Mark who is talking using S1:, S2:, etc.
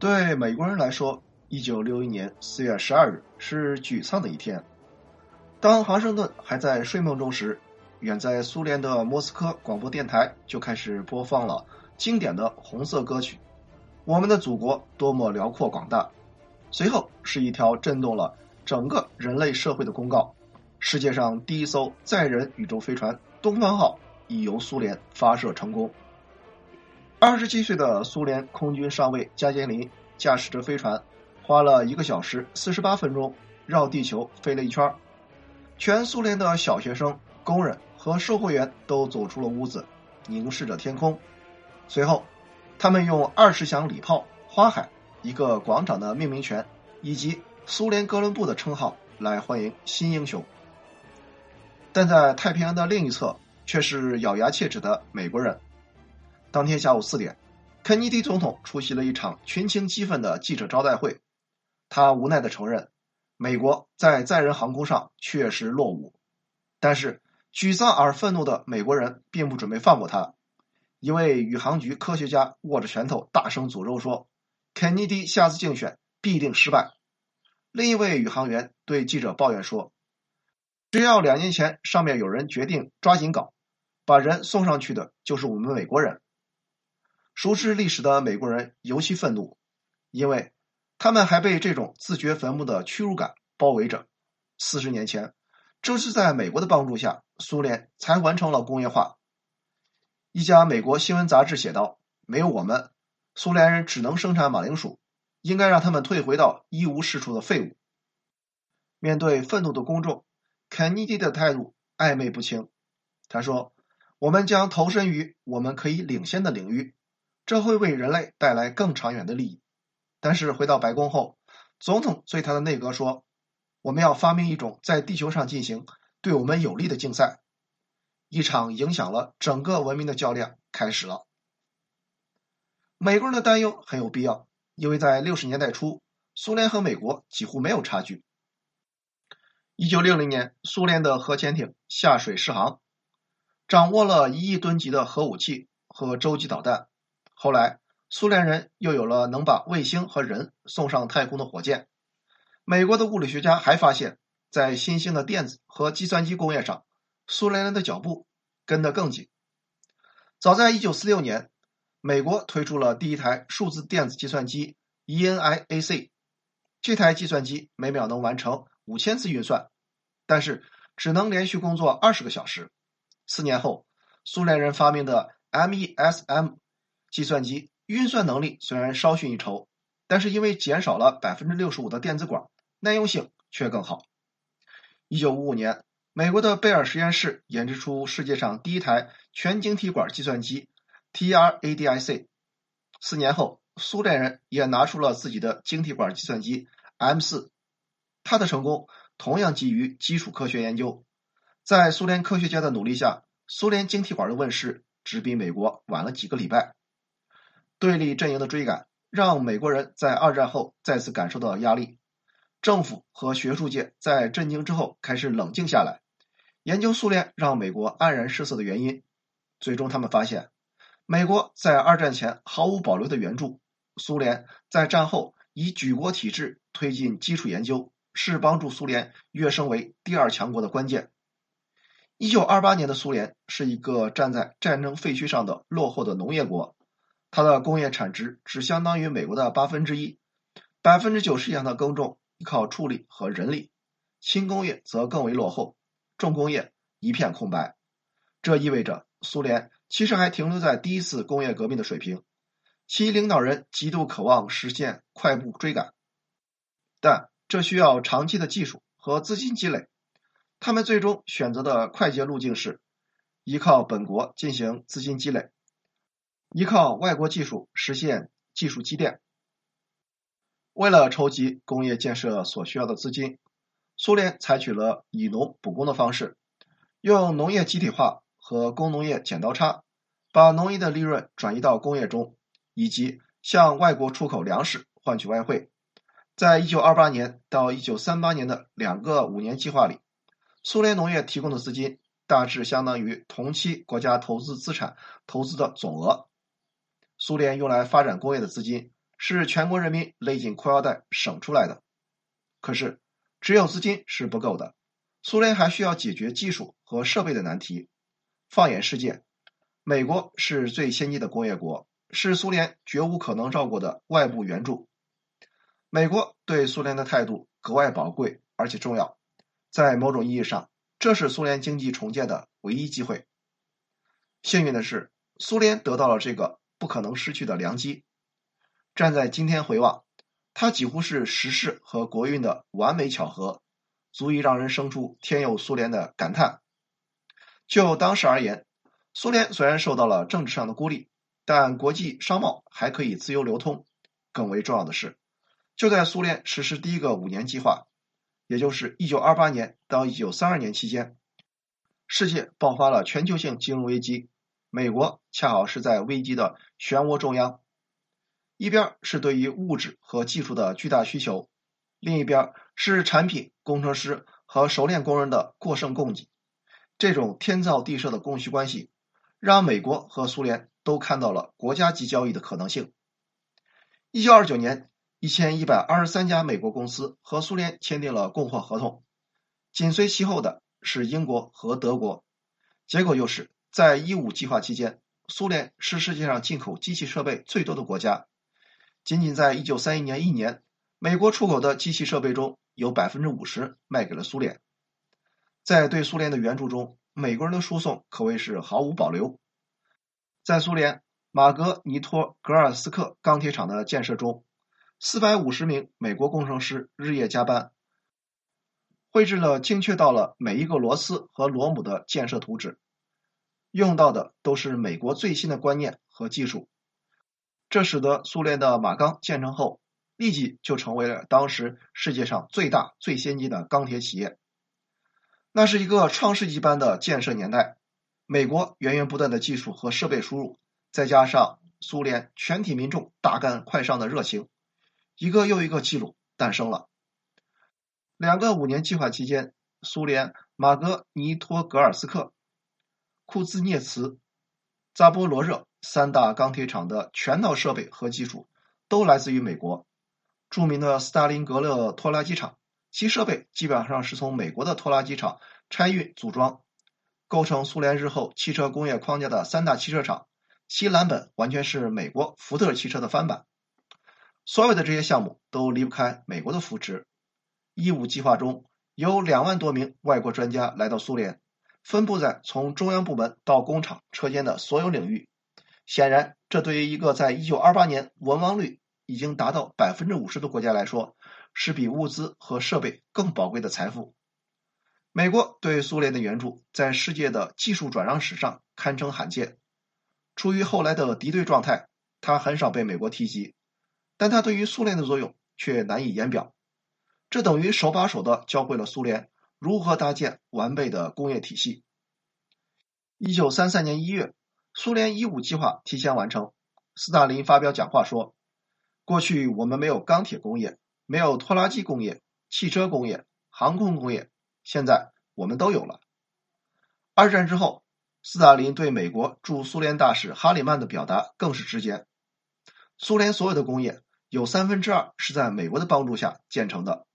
S1: 对美国人来说，一九六一年四月十二日是沮丧的一天。当华盛顿还在睡梦中时，远在苏联的莫斯科广播电台就开始播放了经典的红色歌曲《我们的祖国多么辽阔广大》。随后是一条震动了整个人类社会的公告：世界上第一艘载人宇宙飞船“东方号”已由苏联发射成功。二十七岁的苏联空军上尉加杰林驾驶着飞船，花了一个小时四十八分钟绕地球飞了一圈。全苏联的小学生、工人和售货员都走出了屋子，凝视着天空。随后，他们用二十响礼炮、花海、一个广场的命名权以及苏联哥伦布的称号来欢迎新英雄。但在太平洋的另一侧，却是咬牙切齿的美国人。当天下午四点，肯尼迪总统出席了一场群情激愤的记者招待会。他无奈地承认，美国在载人航空上确实落伍。但是，沮丧而愤怒的美国人并不准备放过他。一位宇航局科学家握着拳头，大声诅咒说：“肯尼迪下次竞选必定失败。”另一位宇航员对记者抱怨说：“只要两年前上面有人决定抓紧搞，把人送上去的就是我们美国人。”熟知历史的美国人尤其愤怒，因为他们还被这种自掘坟墓的屈辱感包围着。四十年前，正是在美国的帮助下，苏联才完成了工业化。一家美国新闻杂志写道：“没有我们，苏联人只能生产马铃薯，应该让他们退回到一无是处的废物。”面对愤怒的公众，肯尼迪的态度暧昧不清。他说：“我们将投身于我们可以领先的领域。”这会为人类带来更长远的利益，但是回到白宫后，总统对他的内阁说：“我们要发明一种在地球上进行对我们有利的竞赛。”一场影响了整个文明的较量开始了。美国人的担忧很有必要，因为在六十年代初，苏联和美国几乎没有差距。一九六零年，苏联的核潜艇下水试航，掌握了一亿吨级的核武器和洲际导弹。后来，苏联人又有了能把卫星和人送上太空的火箭。美国的物理学家还发现，在新兴的电子和计算机工业上，苏联人的脚步跟得更紧。早在1946年，美国推出了第一台数字电子计算机 ENIAC。这台计算机每秒能完成五千次运算，但是只能连续工作二十个小时。四年后，苏联人发明的 MESM。计算机运算能力虽然稍逊一筹，但是因为减少了百分之六十五的电子管，耐用性却更好。一九五五年，美国的贝尔实验室研制出世界上第一台全晶体管计算机 TRADIC。四年后，苏联人也拿出了自己的晶体管计算机 M 四。它的成功同样基于基础科学研究。在苏联科学家的努力下，苏联晶体管的问世只比美国晚了几个礼拜。对立阵营的追赶，让美国人在二战后再次感受到压力。政府和学术界在震惊之后开始冷静下来，研究苏联让美国黯然失色的原因。最终，他们发现，美国在二战前毫无保留的援助，苏联在战后以举国体制推进基础研究，是帮助苏联跃升为第二强国的关键。一九二八年的苏联是一个站在战争废墟上的落后的农业国。它的工业产值只相当于美国的八分之一，百分之九十以上的耕种依靠畜力和人力，轻工业则更为落后，重工业一片空白。这意味着苏联其实还停留在第一次工业革命的水平，其领导人极度渴望实现快步追赶，但这需要长期的技术和资金积累。他们最终选择的快捷路径是依靠本国进行资金积累。依靠外国技术实现技术积淀。为了筹集工业建设所需要的资金，苏联采取了以农补工的方式，用农业集体化和工农业剪刀差，把农业的利润转移到工业中，以及向外国出口粮食换取外汇。在一九二八年到一九三八年的两个五年计划里，苏联农业提供的资金大致相当于同期国家投资资产投资的总额。苏联用来发展工业的资金是全国人民勒紧裤腰带省出来的。可是，只有资金是不够的，苏联还需要解决技术和设备的难题。放眼世界，美国是最先进的工业国，是苏联绝无可能绕过的外部援助。美国对苏联的态度格外宝贵而且重要，在某种意义上，这是苏联经济重建的唯一机会。幸运的是，苏联得到了这个不可能失去的良机。站在今天回望，它几乎是时势和国运的完美巧合，足以让人生出“天佑苏联”的感叹。就当时而言，苏联虽然受到了政治上的孤立，但国际商贸还可以自由流通。更为重要的是，就在苏联实施第一个五年计划，也就是1928年到1932年期间，世界爆发了全球性金融危机，美国恰好是在危机的漩涡中央。一边是对于物质和技术的巨大需求，另一边是产品、工程师和熟练工人的过剩供给。这种天造地设的供需关系，让美国和苏联都看到了国家级交易的可能性。一九二九年，一千一百二十三家美国公司和苏联签订了供货合同，紧随其后的是英国和德国。结果就是在一五计划期间，苏联是世界上进口机器设备最多的国家。仅仅在一九三一年一年，美国出口的机器设备中有百分之五十卖给了苏联。在对苏联的援助中，美国人的输送可谓是毫无保留。在苏联马格尼托格尔斯克钢铁厂的建设中，四百五十名美国工程师日夜加班，绘制了精确到了每一个螺丝和螺母的建设图纸，用到的都是美国最新的观念和技术。这使得苏联的马钢建成后，立即就成为了当时世界上最大、最先进的钢铁企业。那是一个创世纪般的建设年代，美国源源不断的技术和设备输入，再加上苏联全体民众大干快上的热情，一个又一个记录诞生了。两个五年计划期间，苏联马格尼托格尔斯克、库兹涅茨、扎波罗热三大钢铁厂的全套设备和技术都来自于美国。著名的斯大林格勒拖拉机厂。其设备基本上是从美国的拖拉机厂拆运组装，构成苏联日后汽车工业框架的三大汽车厂，其蓝本完全是美国福特汽车的翻版。所有的这些项目都离不开美国的扶持。一五计划中有两万多名外国专家来到苏联，分布在从中央部门到工厂车间的所有领域。显然，这对于一个在一九二八年文盲率已经达到百分之五十的国家来说，是比物资和设备更宝贵的财富。美国对苏联的援助在世界的技术转让史上堪称罕见。出于后来的敌对状态，它很少被美国提及，但它对于苏联的作用却难以言表。这等于手把手的教会了苏联如何搭建完备的工业体系。一九三三年一月，苏联一五计划提前完成，斯大林发表讲话说：“过去我们没有钢铁工业。”没有拖拉机工业、汽车工业、航空工业，现在我们都有了。二战之后，斯大林对美国驻苏联大使哈里曼的表达更是直接：苏联所有的工业有三分之二是在美国的帮助下建成的。